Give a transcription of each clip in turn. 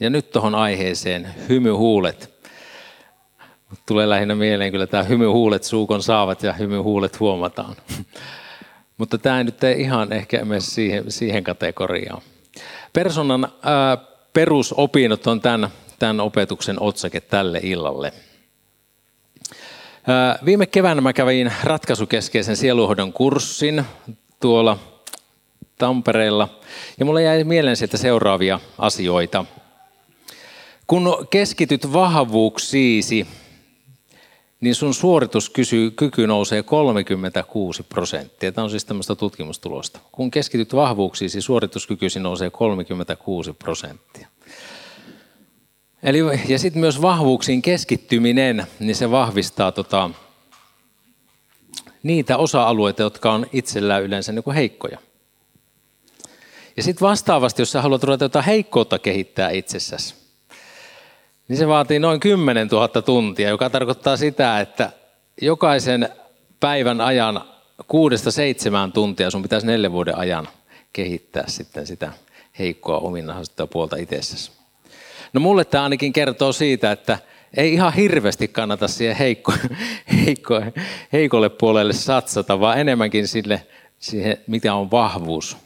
Ja nyt tuohon aiheeseen, hymyhuulet. Tulee lähinnä mieleen kyllä tämä hymyhuulet suukon saavat ja hymyhuulet huomataan. Mutta tämä ei nyt ihan ehkä mene siihen, siihen kategoriaan. Personan ää, perusopinnot on tämän, tämän opetuksen otsake tälle illalle. Ää, viime keväänä mä kävin ratkaisukeskeisen sieluhoidon kurssin tuolla Tampereella. Ja mulle jäi mieleen sieltä seuraavia asioita. Kun keskityt vahvuuksiisi, niin sun suorituskyky nousee 36 prosenttia. Tämä on siis tämmöistä tutkimustulosta. Kun keskityt vahvuuksiisi, suorituskykysi nousee 36 prosenttia. Eli, ja sitten myös vahvuuksiin keskittyminen, niin se vahvistaa tota, niitä osa-alueita, jotka on itsellään yleensä niin kuin heikkoja. Ja sitten vastaavasti, jos sä haluat ruveta jotain heikkoutta kehittää itsessäsi, niin se vaatii noin 10 000 tuntia, joka tarkoittaa sitä, että jokaisen päivän ajan kuudesta seitsemään tuntia sun pitäisi neljän vuoden ajan kehittää sitten sitä heikkoa ominaisuutta puolta itsessäsi. No mulle tämä ainakin kertoo siitä, että ei ihan hirveästi kannata siihen heikko, heikko, heikolle puolelle satsata, vaan enemmänkin sille, siihen, mitä on vahvuus.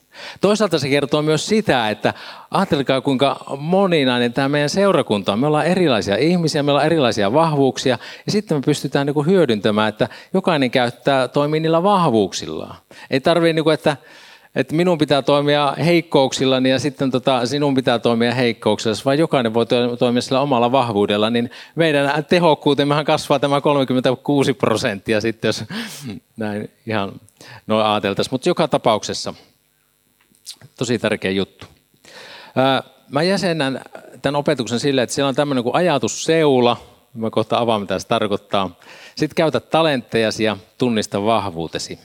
Toisaalta se kertoo myös sitä, että ajatelkaa kuinka moninainen tämä meidän seurakunta on. Me ollaan erilaisia ihmisiä, meillä on erilaisia vahvuuksia ja sitten me pystytään niin hyödyntämään, että jokainen käyttää, toimii niillä vahvuuksillaan. Ei tarvitse, niin että, että minun pitää toimia heikkouksillani ja sitten tota, sinun pitää toimia heikkouksilla, vaan jokainen voi toimia sillä omalla vahvuudella, niin meidän tehokkuutemmehan kasvaa tämä 36 prosenttia sitten, jos näin ihan noin ajateltaisiin. Mutta joka tapauksessa tosi tärkeä juttu. Mä jäsenän tämän opetuksen sille, että siellä on tämmöinen kuin ajatusseula. Mä kohta avaan, mitä se tarkoittaa. Sitten käytä talenttejasi ja tunnista vahvuutesi.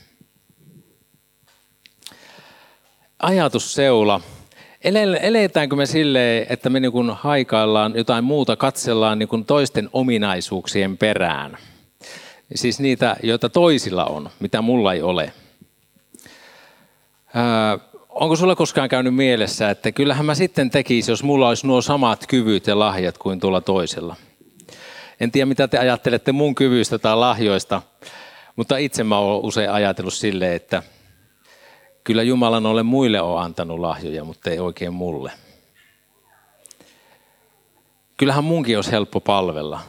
Ajatusseula. Eletäänkö me silleen, että me niin haikaillaan jotain muuta, katsellaan niin toisten ominaisuuksien perään? Siis niitä, joita toisilla on, mitä mulla ei ole onko sulla koskaan käynyt mielessä, että kyllähän mä sitten tekisin, jos mulla olisi nuo samat kyvyt ja lahjat kuin tuolla toisella? En tiedä, mitä te ajattelette mun kyvyistä tai lahjoista, mutta itse mä oon usein ajatellut silleen, että kyllä Jumalan ole muille on antanut lahjoja, mutta ei oikein mulle. Kyllähän munkin olisi helppo palvella,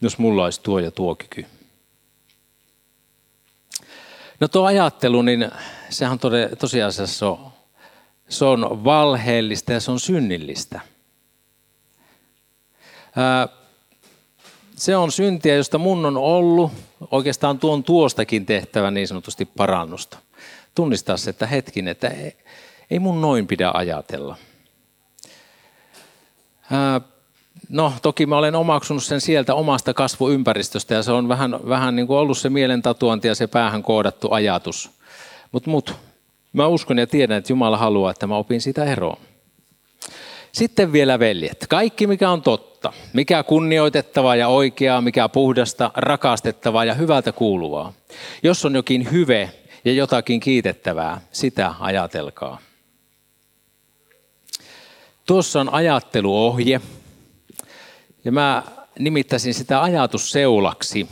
jos mulla olisi tuo ja tuo kyky. No tuo ajattelu, niin sehän tosiasiassa on, se on valheellista ja se on synnillistä. Se on syntiä, josta mun on ollut oikeastaan tuon tuostakin tehtävä niin sanotusti parannusta. Tunnistaa se, että hetkin, että ei mun noin pidä ajatella. No toki mä olen omaksunut sen sieltä omasta kasvuympäristöstä ja se on vähän, vähän niin kuin ollut se mielentatuanti ja se päähän koodattu ajatus. Mutta mut, mä uskon ja tiedän, että Jumala haluaa, että mä opin sitä eroon. Sitten vielä veljet. Kaikki mikä on totta, mikä kunnioitettavaa ja oikeaa, mikä puhdasta, rakastettavaa ja hyvältä kuuluvaa. Jos on jokin hyve ja jotakin kiitettävää, sitä ajatelkaa. Tuossa on ajatteluohje, ja mä nimittäisin sitä ajatusseulaksi.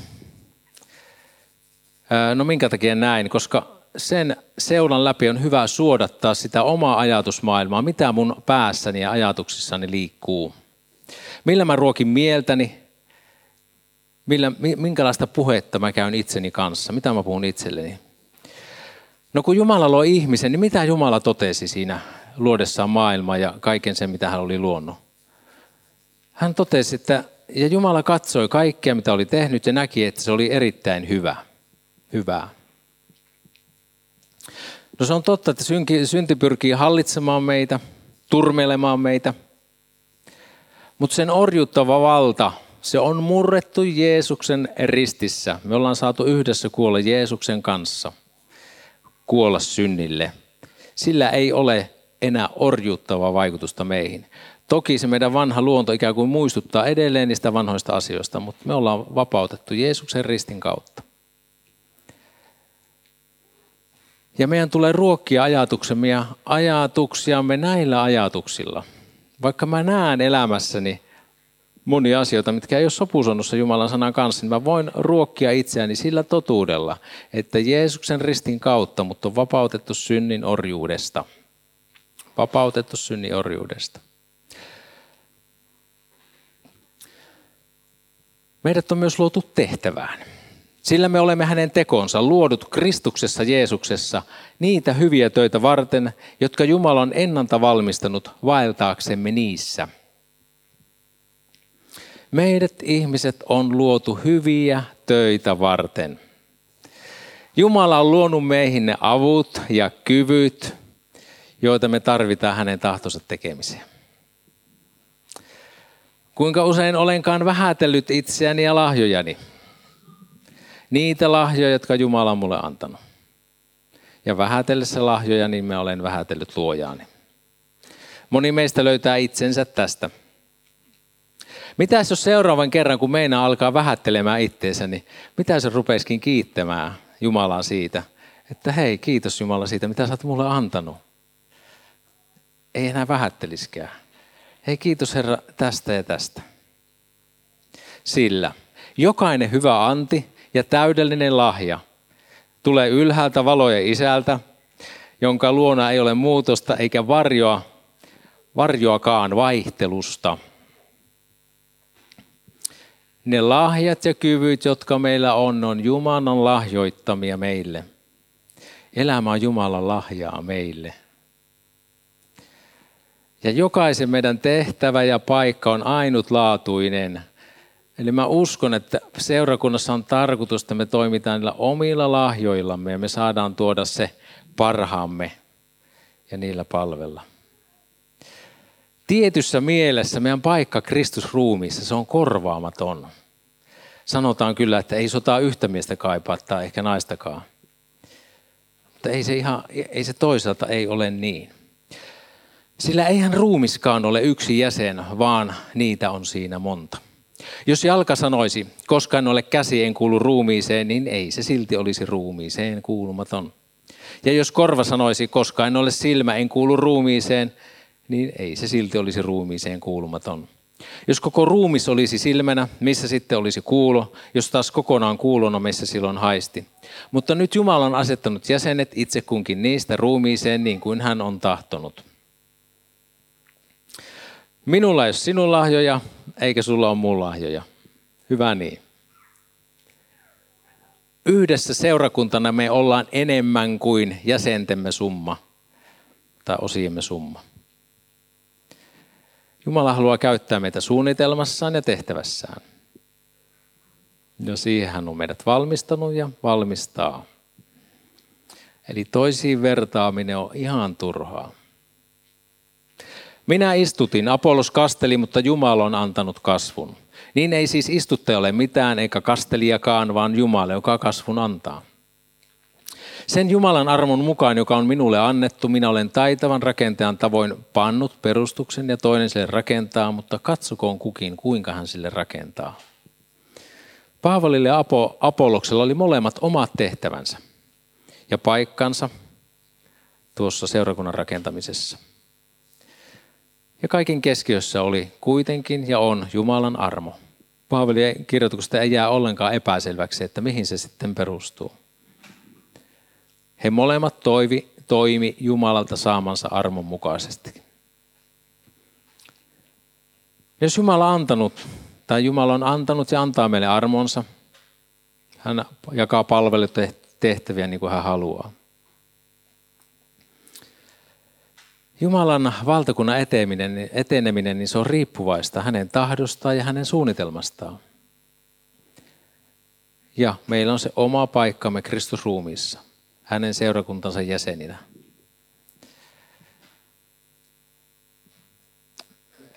No minkä takia näin? Koska sen seulan läpi on hyvä suodattaa sitä omaa ajatusmaailmaa, mitä mun päässäni ja ajatuksissani liikkuu. Millä mä ruokin mieltäni, millä, minkälaista puhetta mä käyn itseni kanssa, mitä mä puhun itselleni. No kun Jumala loi ihmisen, niin mitä Jumala totesi siinä luodessaan maailmaa ja kaiken sen, mitä hän oli luonut? Hän totesi, että ja Jumala katsoi kaikkea, mitä oli tehnyt ja näki, että se oli erittäin hyvä. Hyvää. No se on totta, että synti pyrkii hallitsemaan meitä, turmelemaan meitä. Mutta sen orjuttava valta, se on murrettu Jeesuksen ristissä. Me ollaan saatu yhdessä kuolla Jeesuksen kanssa, kuolla synnille. Sillä ei ole enää orjuttavaa vaikutusta meihin. Toki se meidän vanha luonto ikään kuin muistuttaa edelleen niistä vanhoista asioista, mutta me ollaan vapautettu Jeesuksen ristin kautta. Ja meidän tulee ruokkia ajatuksemme ja ajatuksiamme näillä ajatuksilla. Vaikka mä näen elämässäni monia asioita, mitkä ei ole sopusoinnussa Jumalan sanan kanssa, niin mä voin ruokkia itseäni sillä totuudella, että Jeesuksen ristin kautta mut on vapautettu synnin orjuudesta. Vapautettu synnin orjuudesta. Meidät on myös luotu tehtävään. Sillä me olemme hänen tekonsa luodut Kristuksessa Jeesuksessa niitä hyviä töitä varten, jotka Jumala on ennalta valmistanut vaeltaaksemme niissä. Meidät ihmiset on luotu hyviä töitä varten. Jumala on luonut meihin ne avut ja kyvyt, joita me tarvitaan hänen tahtonsa tekemiseen. Kuinka usein olenkaan vähätellyt itseäni ja lahjojani. Niitä lahjoja, jotka Jumala on mulle antanut. Ja vähätellessä lahjoja, niin mä olen vähätellyt luojaani. Moni meistä löytää itsensä tästä. Mitä jos seuraavan kerran, kun meina alkaa vähättelemään itteensä, niin mitä se rupeisikin kiittämään Jumalaa siitä, että hei, kiitos Jumala siitä, mitä sä oot mulle antanut. Ei enää vähätteliskään. Hei, kiitos Herra tästä ja tästä. Sillä jokainen hyvä anti ja täydellinen lahja tulee ylhäältä valojen isältä, jonka luona ei ole muutosta eikä varjoa, varjoakaan vaihtelusta. Ne lahjat ja kyvyt, jotka meillä on, on Jumalan lahjoittamia meille. Elämä on Jumalan lahjaa meille. Ja jokaisen meidän tehtävä ja paikka on ainutlaatuinen. Eli mä uskon, että seurakunnassa on tarkoitus, että me toimitaan niillä omilla lahjoillamme ja me saadaan tuoda se parhaamme ja niillä palvella. Tietyssä mielessä meidän paikka Kristusruumiissa, se on korvaamaton. Sanotaan kyllä, että ei sotaa yhtä miestä kaipaa tai ehkä naistakaan. Mutta ei se, ihan, ei se toisaalta ei ole niin. Sillä eihän ruumiskaan ole yksi jäsen, vaan niitä on siinä monta. Jos jalka sanoisi, koska en ole käsi, en kuulu ruumiiseen, niin ei se silti olisi ruumiiseen kuulumaton. Ja jos korva sanoisi, koska en ole silmä, en kuulu ruumiiseen, niin ei se silti olisi ruumiiseen kuulumaton. Jos koko ruumis olisi silmänä, missä sitten olisi kuulo, jos taas kokonaan kuulona, missä silloin haisti. Mutta nyt Jumala on asettanut jäsenet itse kunkin niistä ruumiiseen niin kuin hän on tahtonut. Minulla ole sinun lahjoja, eikä sulla ole mun lahjoja. Hyvä niin. Yhdessä seurakuntana me ollaan enemmän kuin jäsentemme summa tai osiemme summa. Jumala haluaa käyttää meitä suunnitelmassaan ja tehtävässään. Ja siihen hän on meidät valmistanut ja valmistaa. Eli toisiin vertaaminen on ihan turhaa. Minä istutin, Apollos kasteli, mutta Jumala on antanut kasvun. Niin ei siis istuttaja ole mitään eikä kastelijakaan, vaan Jumala, joka kasvun antaa. Sen Jumalan armon mukaan, joka on minulle annettu, minä olen taitavan rakentajan tavoin pannut perustuksen ja toinen sille rakentaa, mutta katsokoon kukin, kuinka hän sille rakentaa. Paavalille ja Apo, Apolloksella oli molemmat omat tehtävänsä ja paikkansa tuossa seurakunnan rakentamisessa. Ja kaiken keskiössä oli kuitenkin ja on Jumalan armo. Paavalin kirjoituksesta ei jää ollenkaan epäselväksi, että mihin se sitten perustuu. He molemmat toivi, toimi Jumalalta saamansa armon mukaisesti. Jos Jumala on antanut, tai Jumala on antanut ja antaa meille armonsa, hän jakaa palvelutehtäviä niin kuin hän haluaa. Jumalan valtakunnan eteneminen, eteneminen niin se on riippuvaista hänen tahdostaan ja hänen suunnitelmastaan. Ja meillä on se oma paikkamme Kristusruumiissa, hänen seurakuntansa jäseninä.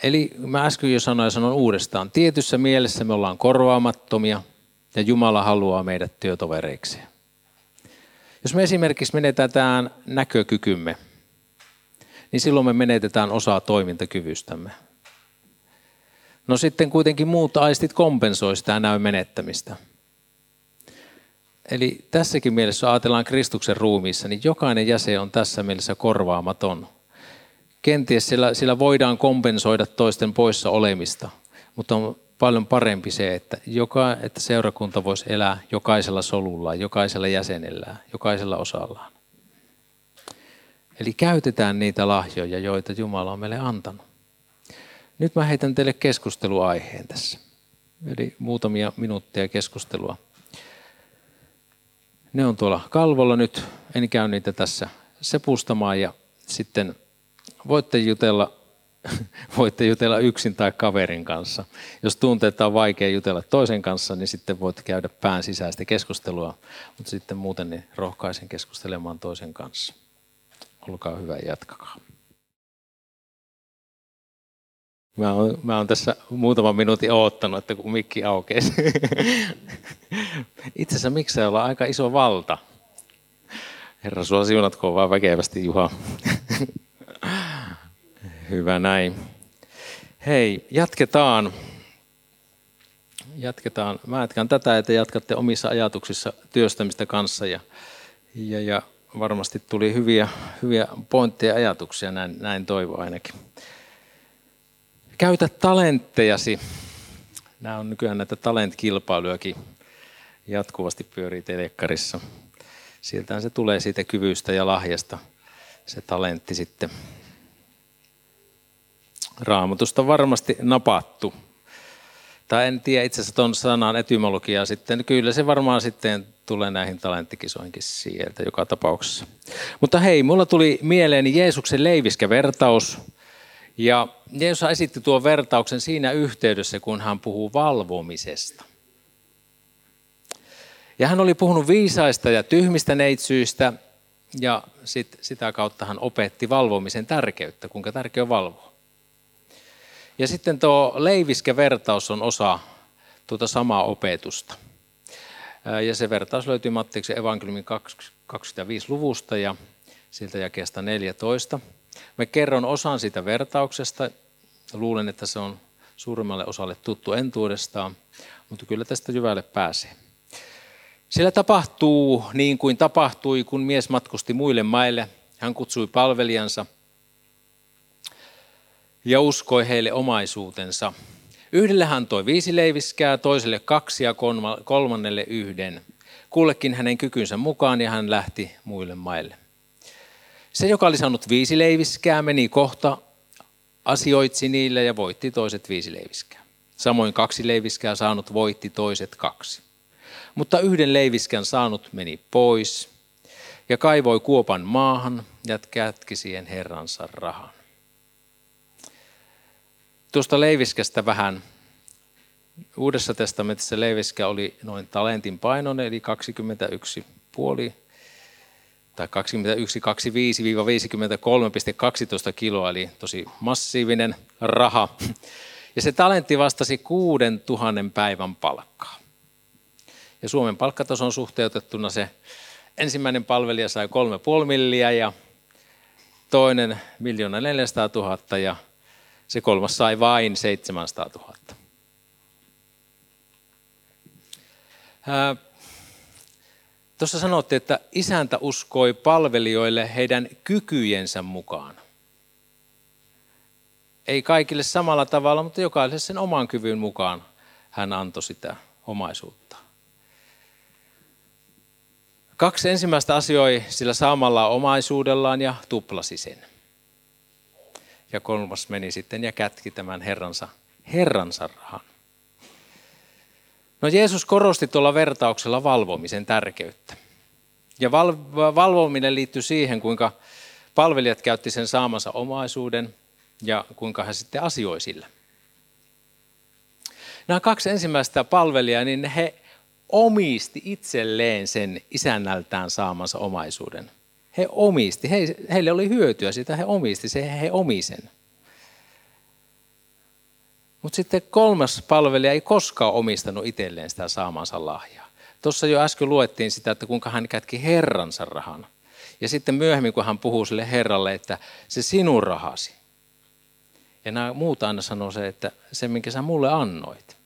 Eli mä äsken jo sanoin ja sanon uudestaan, tietyssä mielessä me ollaan korvaamattomia ja Jumala haluaa meidät työtovereiksi. Jos me esimerkiksi menetään näkökykymme, niin silloin me menetetään osaa toimintakyvystämme. No sitten kuitenkin muut aistit kompensoi sitä näyn menettämistä. Eli tässäkin mielessä ajatellaan Kristuksen ruumiissa, niin jokainen jäsen on tässä mielessä korvaamaton. kenties sillä, sillä voidaan kompensoida toisten poissa olemista, mutta on paljon parempi se, että, joka, että seurakunta voisi elää jokaisella solulla, jokaisella jäsenellä, jokaisella osallaan. Eli käytetään niitä lahjoja, joita Jumala on meille antanut. Nyt mä heitän teille keskusteluaiheen tässä. Eli muutamia minuutteja keskustelua. Ne on tuolla kalvolla nyt, en käy niitä tässä sepustamaan ja sitten voitte jutella, voitte jutella yksin tai kaverin kanssa. Jos tuntee, että on vaikea jutella toisen kanssa, niin sitten voitte käydä pään sisäistä keskustelua, mutta sitten muuten niin rohkaisen keskustelemaan toisen kanssa. Olkaa hyvä, jatkakaa. Mä oon, mä oon tässä muutaman minuutin oottanut, että kun mikki aukeisi. Itse asiassa miksi olla aika iso valta. Herra, sua siunatkoon vaan väkevästi, Juha. Hyvä näin. Hei, jatketaan. Jatketaan. Mä jatkan tätä, että jatkatte omissa ajatuksissa työstämistä kanssa. Ja, ja, ja varmasti tuli hyviä, hyviä pointteja ja ajatuksia, näin, näin toivon ainakin. Käytä talenttejasi. Nämä on nykyään näitä talentkilpailujakin jatkuvasti pyörii telekkarissa. Sieltähän se tulee siitä kyvystä ja lahjasta, se talentti sitten. Raamatusta varmasti napattu. Tai en tiedä itse asiassa tuon sanan etymologiaa sitten. Kyllä se varmaan sitten tulee näihin talenttikisoinkin sieltä joka tapauksessa. Mutta hei, mulla tuli mieleeni Jeesuksen leiviskä vertaus. Ja Jeesus esitti tuon vertauksen siinä yhteydessä, kun hän puhuu valvomisesta. Ja hän oli puhunut viisaista ja tyhmistä neitsyistä, ja sit, sitä kautta hän opetti valvomisen tärkeyttä, kuinka tärkeä on valvoa. Ja sitten tuo leiviskä vertaus on osa tuota samaa opetusta. Ja se vertaus löytyy Mattiksen evankeliumin 25 luvusta ja siltä jakeesta 14. Mä kerron osan siitä vertauksesta. Luulen, että se on suurimmalle osalle tuttu entuudestaan, mutta kyllä tästä jyvälle pääsee. Siellä tapahtuu niin kuin tapahtui, kun mies matkusti muille maille. Hän kutsui palvelijansa ja uskoi heille omaisuutensa. Yhdelle hän toi viisi leiviskää, toiselle kaksi ja kolmannelle yhden. Kullekin hänen kykynsä mukaan ja hän lähti muille maille. Se, joka oli saanut viisi leiviskää, meni kohta, asioitsi niille ja voitti toiset viisi leiviskää. Samoin kaksi leiviskää saanut voitti toiset kaksi. Mutta yhden leiviskän saanut meni pois ja kaivoi kuopan maahan ja kätki siihen herransa rahan. Tuosta leiviskästä vähän. Uudessa testamentissa leiviskä oli noin talentin painoinen, eli 21 puoli tai 21,25-53,12 kiloa, eli tosi massiivinen raha. Ja se talentti vastasi 6000 päivän palkkaa. Ja Suomen palkkatason suhteutettuna se ensimmäinen palvelija sai 3,5 milliä ja toinen miljoona 400 000 ja se kolmas sai vain 700 000. Tuossa sanottiin, että isäntä uskoi palvelijoille heidän kykyjensä mukaan. Ei kaikille samalla tavalla, mutta jokaiselle sen oman kyvyn mukaan hän antoi sitä omaisuutta. Kaksi ensimmäistä asioi sillä saamalla omaisuudellaan ja tuplasi sen. Ja kolmas meni sitten ja kätki tämän herransa, herransa rahan. No Jeesus korosti tuolla vertauksella valvomisen tärkeyttä. Ja val- valvominen liittyy siihen, kuinka palvelijat käytti sen saamansa omaisuuden ja kuinka hän sitten asioi sillä. Nämä kaksi ensimmäistä palvelijaa, niin he omisti itselleen sen isännältään saamansa omaisuuden. He omisti, he, heille oli hyötyä siitä, he omisti se, he omisen. Mutta sitten kolmas palvelija ei koskaan omistanut itselleen sitä saamansa lahjaa. Tuossa jo äsken luettiin sitä, että kuinka hän kätki herransa rahan. Ja sitten myöhemmin, kun hän puhuu sille herralle, että se sinun rahasi. Ja nämä muut aina sanoo se, että se, minkä sä mulle annoit.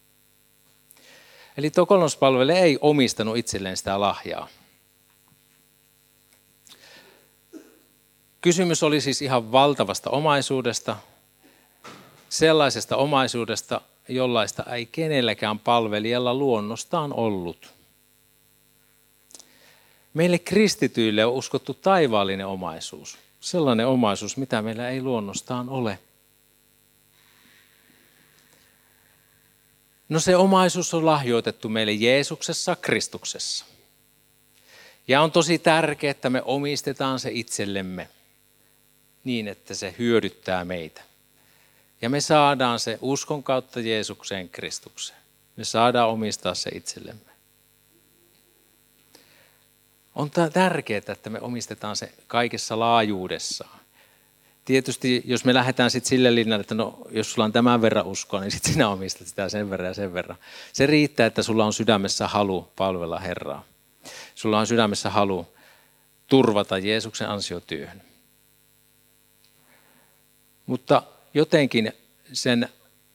Eli tuo kolmospalvelija ei omistanut itselleen sitä lahjaa. Kysymys oli siis ihan valtavasta omaisuudesta, sellaisesta omaisuudesta, jollaista ei kenelläkään palvelijalla luonnostaan ollut. Meille kristityille on uskottu taivaallinen omaisuus, sellainen omaisuus, mitä meillä ei luonnostaan ole. No se omaisuus on lahjoitettu meille Jeesuksessa, Kristuksessa. Ja on tosi tärkeää, että me omistetaan se itsellemme niin, että se hyödyttää meitä. Ja me saadaan se uskon kautta Jeesukseen Kristukseen. Me saadaan omistaa se itsellemme. On tärkeää, että me omistetaan se kaikessa laajuudessaan. Tietysti jos me lähdetään sitten sille linjalle, että no, jos sulla on tämän verran uskoa, niin sitten sinä omistat sitä sen verran ja sen verran. Se riittää, että sulla on sydämessä halu palvella Herraa. Sulla on sydämessä halu turvata Jeesuksen ansiotyöhön. Mutta jotenkin sen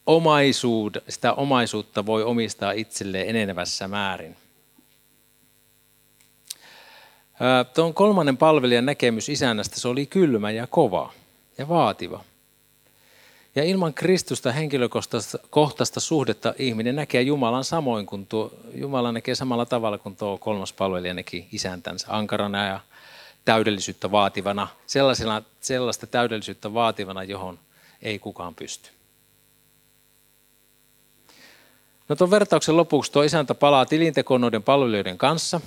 omaisuud, sitä omaisuutta voi omistaa itselleen enenevässä määrin. Tuon kolmannen palvelijan näkemys isännästä, se oli kylmä ja kova ja vaativa. Ja ilman Kristusta henkilökohtaista suhdetta ihminen näkee Jumalan samoin kuin tuo, Jumala näkee samalla tavalla kuin tuo kolmas palvelija näki isäntänsä ankarana ja täydellisyyttä vaativana, sellaisena, sellaista täydellisyyttä vaativana, johon ei kukaan pysty. No tuon vertauksen lopuksi tuo isäntä palaa tilintekonoiden palvelijoiden kanssa,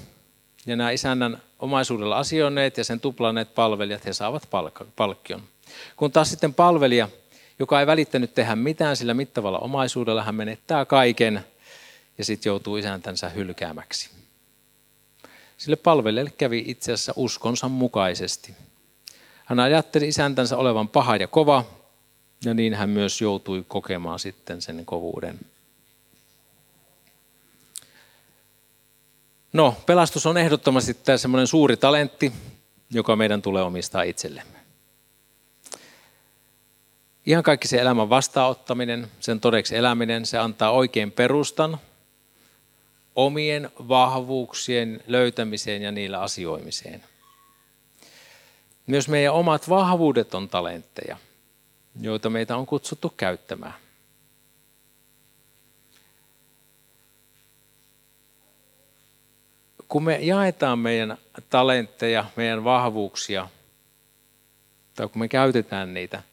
ja nämä isännän omaisuudella asioineet ja sen tuplanneet palvelijat, he saavat palkkion. Kun taas sitten palvelija, joka ei välittänyt tehdä mitään sillä mittavalla omaisuudella, hän menettää kaiken ja sitten joutuu isäntänsä hylkäämäksi. Sille palvelijalle kävi itse asiassa uskonsa mukaisesti. Hän ajatteli isäntänsä olevan paha ja kova, ja niin hän myös joutui kokemaan sitten sen kovuuden. No, pelastus on ehdottomasti tämä semmoinen suuri talentti, joka meidän tulee omistaa itsellemme. Ihan kaikki se elämän vastaanottaminen, sen todeksi eläminen, se antaa oikein perustan omien vahvuuksien löytämiseen ja niillä asioimiseen. Myös meidän omat vahvuudet on talentteja, joita meitä on kutsuttu käyttämään. kun me jaetaan meidän talentteja, meidän vahvuuksia, tai kun me käytetään niitä,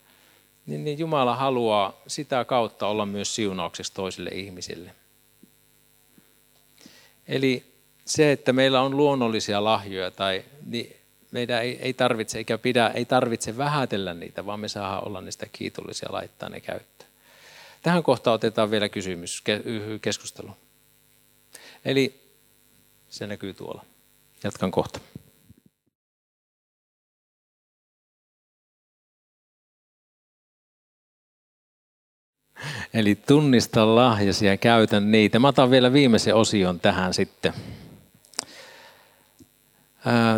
niin, niin Jumala haluaa sitä kautta olla myös siunaukseksi toisille ihmisille. Eli se, että meillä on luonnollisia lahjoja, tai niin meidän ei, ei tarvitse eikä pidä, ei tarvitse vähätellä niitä, vaan me saadaan olla niistä kiitollisia laittaa ne käyttöön. Tähän kohtaan otetaan vielä kysymys, keskustelu. Eli se näkyy tuolla. Jatkan kohta. Eli tunnista lahjasi ja käytä niitä. Mä otan vielä viimeisen osion tähän sitten.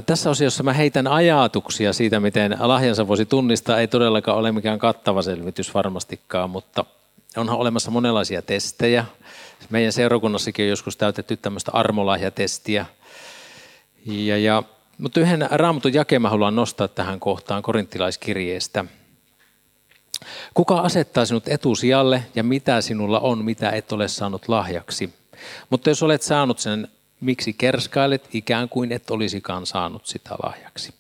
Tässä osiossa mä heitän ajatuksia siitä, miten lahjansa voisi tunnistaa. Ei todellakaan ole mikään kattava selvitys varmastikaan, mutta onhan olemassa monenlaisia testejä. Meidän seurakunnassakin on joskus täytetty tämmöistä armolahjatestiä. Ja, ja, mutta yhden raamatun jakeen mä haluan nostaa tähän kohtaan korinttilaiskirjeestä. Kuka asettaa sinut etusijalle ja mitä sinulla on, mitä et ole saanut lahjaksi? Mutta jos olet saanut sen, miksi kerskailet ikään kuin et olisikaan saanut sitä lahjaksi?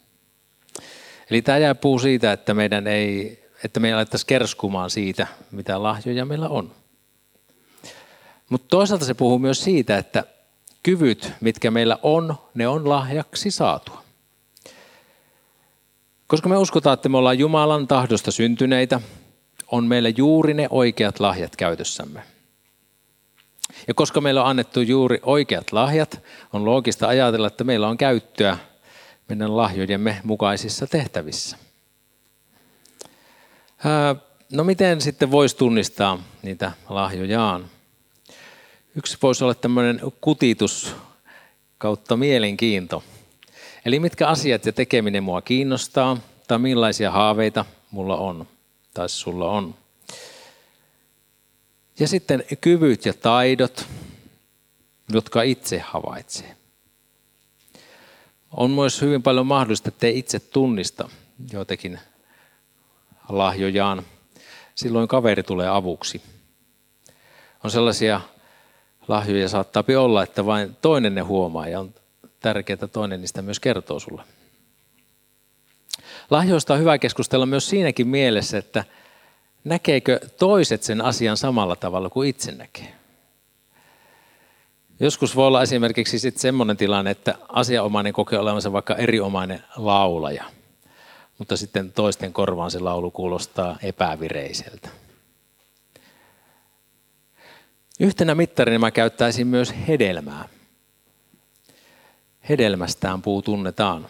Eli tämä jää puu siitä, että meidän ei, että me ei alettaisi kerskumaan siitä, mitä lahjoja meillä on. Mutta toisaalta se puhuu myös siitä, että kyvyt, mitkä meillä on, ne on lahjaksi saatua. Koska me uskotaan, että me ollaan Jumalan tahdosta syntyneitä, on meillä juuri ne oikeat lahjat käytössämme. Ja koska meillä on annettu juuri oikeat lahjat, on loogista ajatella, että meillä on käyttöä meidän lahjojemme mukaisissa tehtävissä. No miten sitten voisi tunnistaa niitä lahjojaan? Yksi voisi olla tämmöinen kutitus kautta mielenkiinto. Eli mitkä asiat ja tekeminen mua kiinnostaa, tai millaisia haaveita mulla on, tai sulla on. Ja sitten kyvyt ja taidot, jotka itse havaitsee. On myös hyvin paljon mahdollista, että itse tunnista joitakin lahjojaan, silloin kaveri tulee avuksi. On sellaisia lahjoja saattaa olla, että vain toinen ne huomaa ja on tärkeää, toinen niistä myös kertoo sulle. Lahjoista on hyvä keskustella myös siinäkin mielessä, että näkeekö toiset sen asian samalla tavalla kuin itse näkee. Joskus voi olla esimerkiksi sitten semmoinen tilanne, että asianomainen kokee olevansa vaikka eriomainen laulaja, mutta sitten toisten korvaan se laulu kuulostaa epävireiseltä. Yhtenä mittarina mä käyttäisin myös hedelmää. Hedelmästään puu tunnetaan.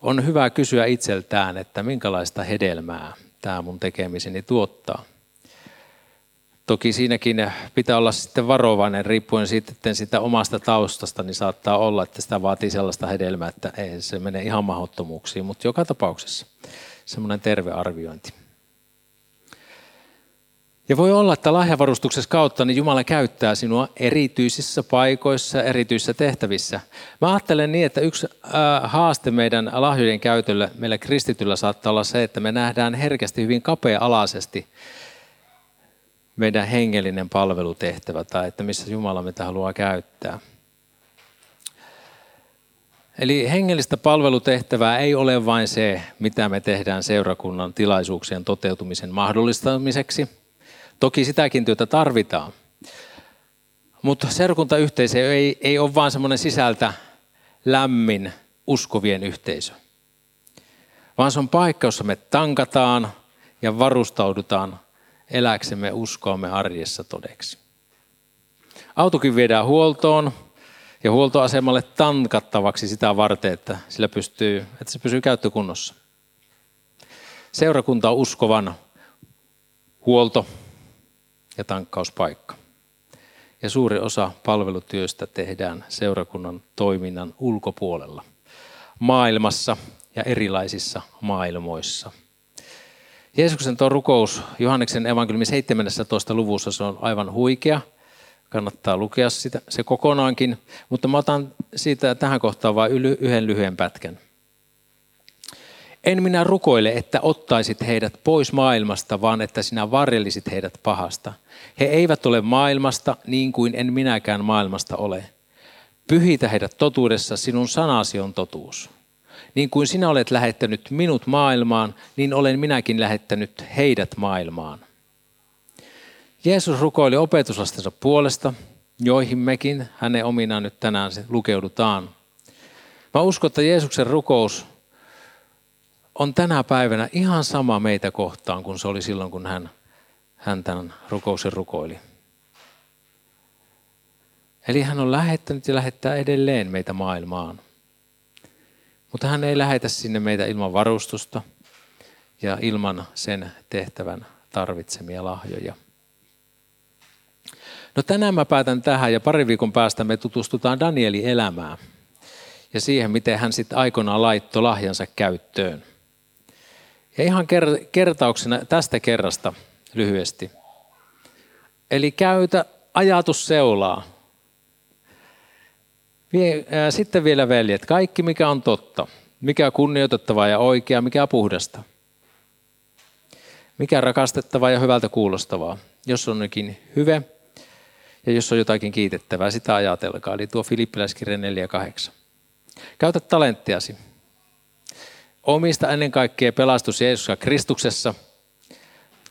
On hyvä kysyä itseltään, että minkälaista hedelmää tämä mun tekemiseni tuottaa. Toki siinäkin pitää olla sitten varovainen, riippuen sitten sitä omasta taustasta, niin saattaa olla, että sitä vaatii sellaista hedelmää, että ei se mene ihan mahdottomuuksiin, mutta joka tapauksessa semmoinen terve arviointi. Ja voi olla, että lahjavarustuksessa kautta niin Jumala käyttää sinua erityisissä paikoissa, erityisissä tehtävissä. Mä ajattelen niin, että yksi haaste meidän lahjojen käytölle meillä kristityllä saattaa olla se, että me nähdään herkästi hyvin kapea-alaisesti meidän hengellinen palvelutehtävä tai että missä Jumala meitä haluaa käyttää. Eli hengellistä palvelutehtävää ei ole vain se, mitä me tehdään seurakunnan tilaisuuksien toteutumisen mahdollistamiseksi. Toki sitäkin työtä tarvitaan. Mutta seurakuntayhteisö ei, ei ole vain semmoinen sisältä lämmin uskovien yhteisö. Vaan se on paikka, jossa me tankataan ja varustaudutaan eläksemme uskoamme arjessa todeksi. Autokin viedään huoltoon ja huoltoasemalle tankattavaksi sitä varten, että, sillä pystyy, että se pysyy käyttökunnossa. Seurakunta on uskovan huolto- ja tankkauspaikka. Ja suuri osa palvelutyöstä tehdään seurakunnan toiminnan ulkopuolella, maailmassa ja erilaisissa maailmoissa – Jeesuksen tuo rukous Johanneksen evankeliumin 17. luvussa, se on aivan huikea. Kannattaa lukea sitä, se kokonaankin, mutta mä otan siitä tähän kohtaan vain yhden lyhyen pätkän. En minä rukoile, että ottaisit heidät pois maailmasta, vaan että sinä varjelisit heidät pahasta. He eivät ole maailmasta niin kuin en minäkään maailmasta ole. Pyhitä heidät totuudessa, sinun sanasi on totuus. Niin kuin sinä olet lähettänyt minut maailmaan, niin olen minäkin lähettänyt heidät maailmaan. Jeesus rukoili opetuslastensa puolesta, joihin mekin hänen ominaan nyt tänään lukeudutaan. Mä uskon, että Jeesuksen rukous on tänä päivänä ihan sama meitä kohtaan kuin se oli silloin, kun hän, hän tämän rukouksen rukoili. Eli hän on lähettänyt ja lähettää edelleen meitä maailmaan. Mutta hän ei lähetä sinne meitä ilman varustusta ja ilman sen tehtävän tarvitsemia lahjoja. No tänään mä päätän tähän ja pari viikon päästä me tutustutaan Danielin elämään ja siihen, miten hän sitten aikoinaan laittoi lahjansa käyttöön. Ja ihan kertauksena tästä kerrasta lyhyesti. Eli käytä ajatusseulaa sitten vielä veljet, kaikki mikä on totta, mikä kunnioitettavaa ja oikeaa, mikä puhdasta, mikä rakastettavaa ja hyvältä kuulostavaa, jos on jokin hyve ja jos on jotakin kiitettävää, sitä ajatelkaa. Eli tuo Filippiläiskirja 4.8. Käytä talenttiasi. Omista ennen kaikkea pelastus Jeesuksessa Kristuksessa.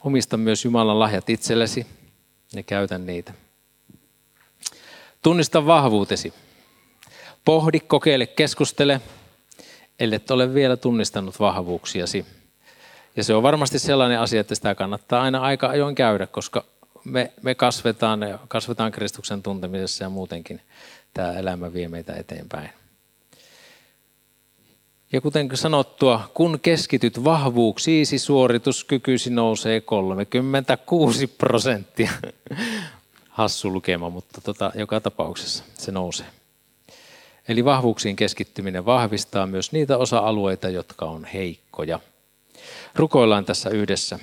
Omista myös Jumalan lahjat itsellesi ja käytä niitä. Tunnista vahvuutesi. Pohdi, kokeile, keskustele, ellei ole vielä tunnistanut vahvuuksiasi. Ja se on varmasti sellainen asia, että sitä kannattaa aina aika ajoin käydä, koska me, me kasvetaan kasvetaan Kristuksen tuntemisessa ja muutenkin tämä elämä vie meitä eteenpäin. Ja kuten sanottua, kun keskityt vahvuuksiisi, suorituskykyisi nousee 36 prosenttia. Hassu lukema, mutta tota, joka tapauksessa se nousee. Eli vahvuuksiin keskittyminen vahvistaa myös niitä osa-alueita, jotka on heikkoja. Rukoillaan tässä yhdessä.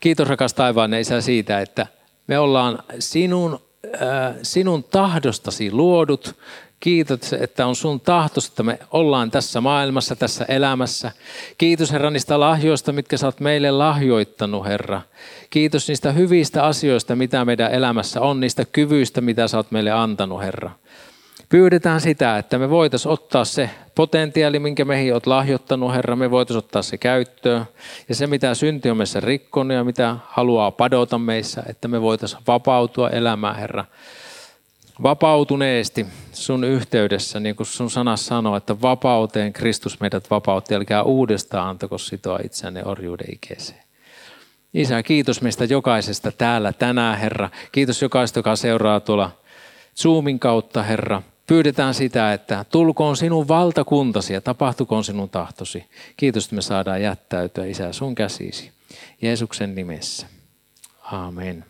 Kiitos rakas taivaan Isä siitä, että me ollaan sinun, äh, sinun tahdostasi luodut. Kiitos, että on sun tahtos, että me ollaan tässä maailmassa, tässä elämässä. Kiitos Herra niistä lahjoista, mitkä sä oot meille lahjoittanut, Herra. Kiitos niistä hyvistä asioista, mitä meidän elämässä on, niistä kyvyistä, mitä sä oot meille antanut, Herra. Pyydetään sitä, että me voitaisiin ottaa se potentiaali, minkä meihin olet lahjoittanut, Herra, me voitaisiin ottaa se käyttöön. Ja se, mitä synti on meissä rikkonut ja mitä haluaa padota meissä, että me voitaisiin vapautua elämään, Herra. Vapautuneesti sun yhteydessä, niin kuin sun sana sanoo, että vapauteen Kristus meidät vapautti, älkää uudestaan antako sitoa itseänne orjuuden ikeeseen. Isä, kiitos meistä jokaisesta täällä tänään, Herra. Kiitos jokaista, joka seuraa tuolla Zoomin kautta, Herra. Pyydetään sitä, että tulkoon sinun valtakuntasi ja tapahtukoon sinun tahtosi. Kiitos, että me saadaan jättäytyä, Isä, sun käsisi. Jeesuksen nimessä. Amen.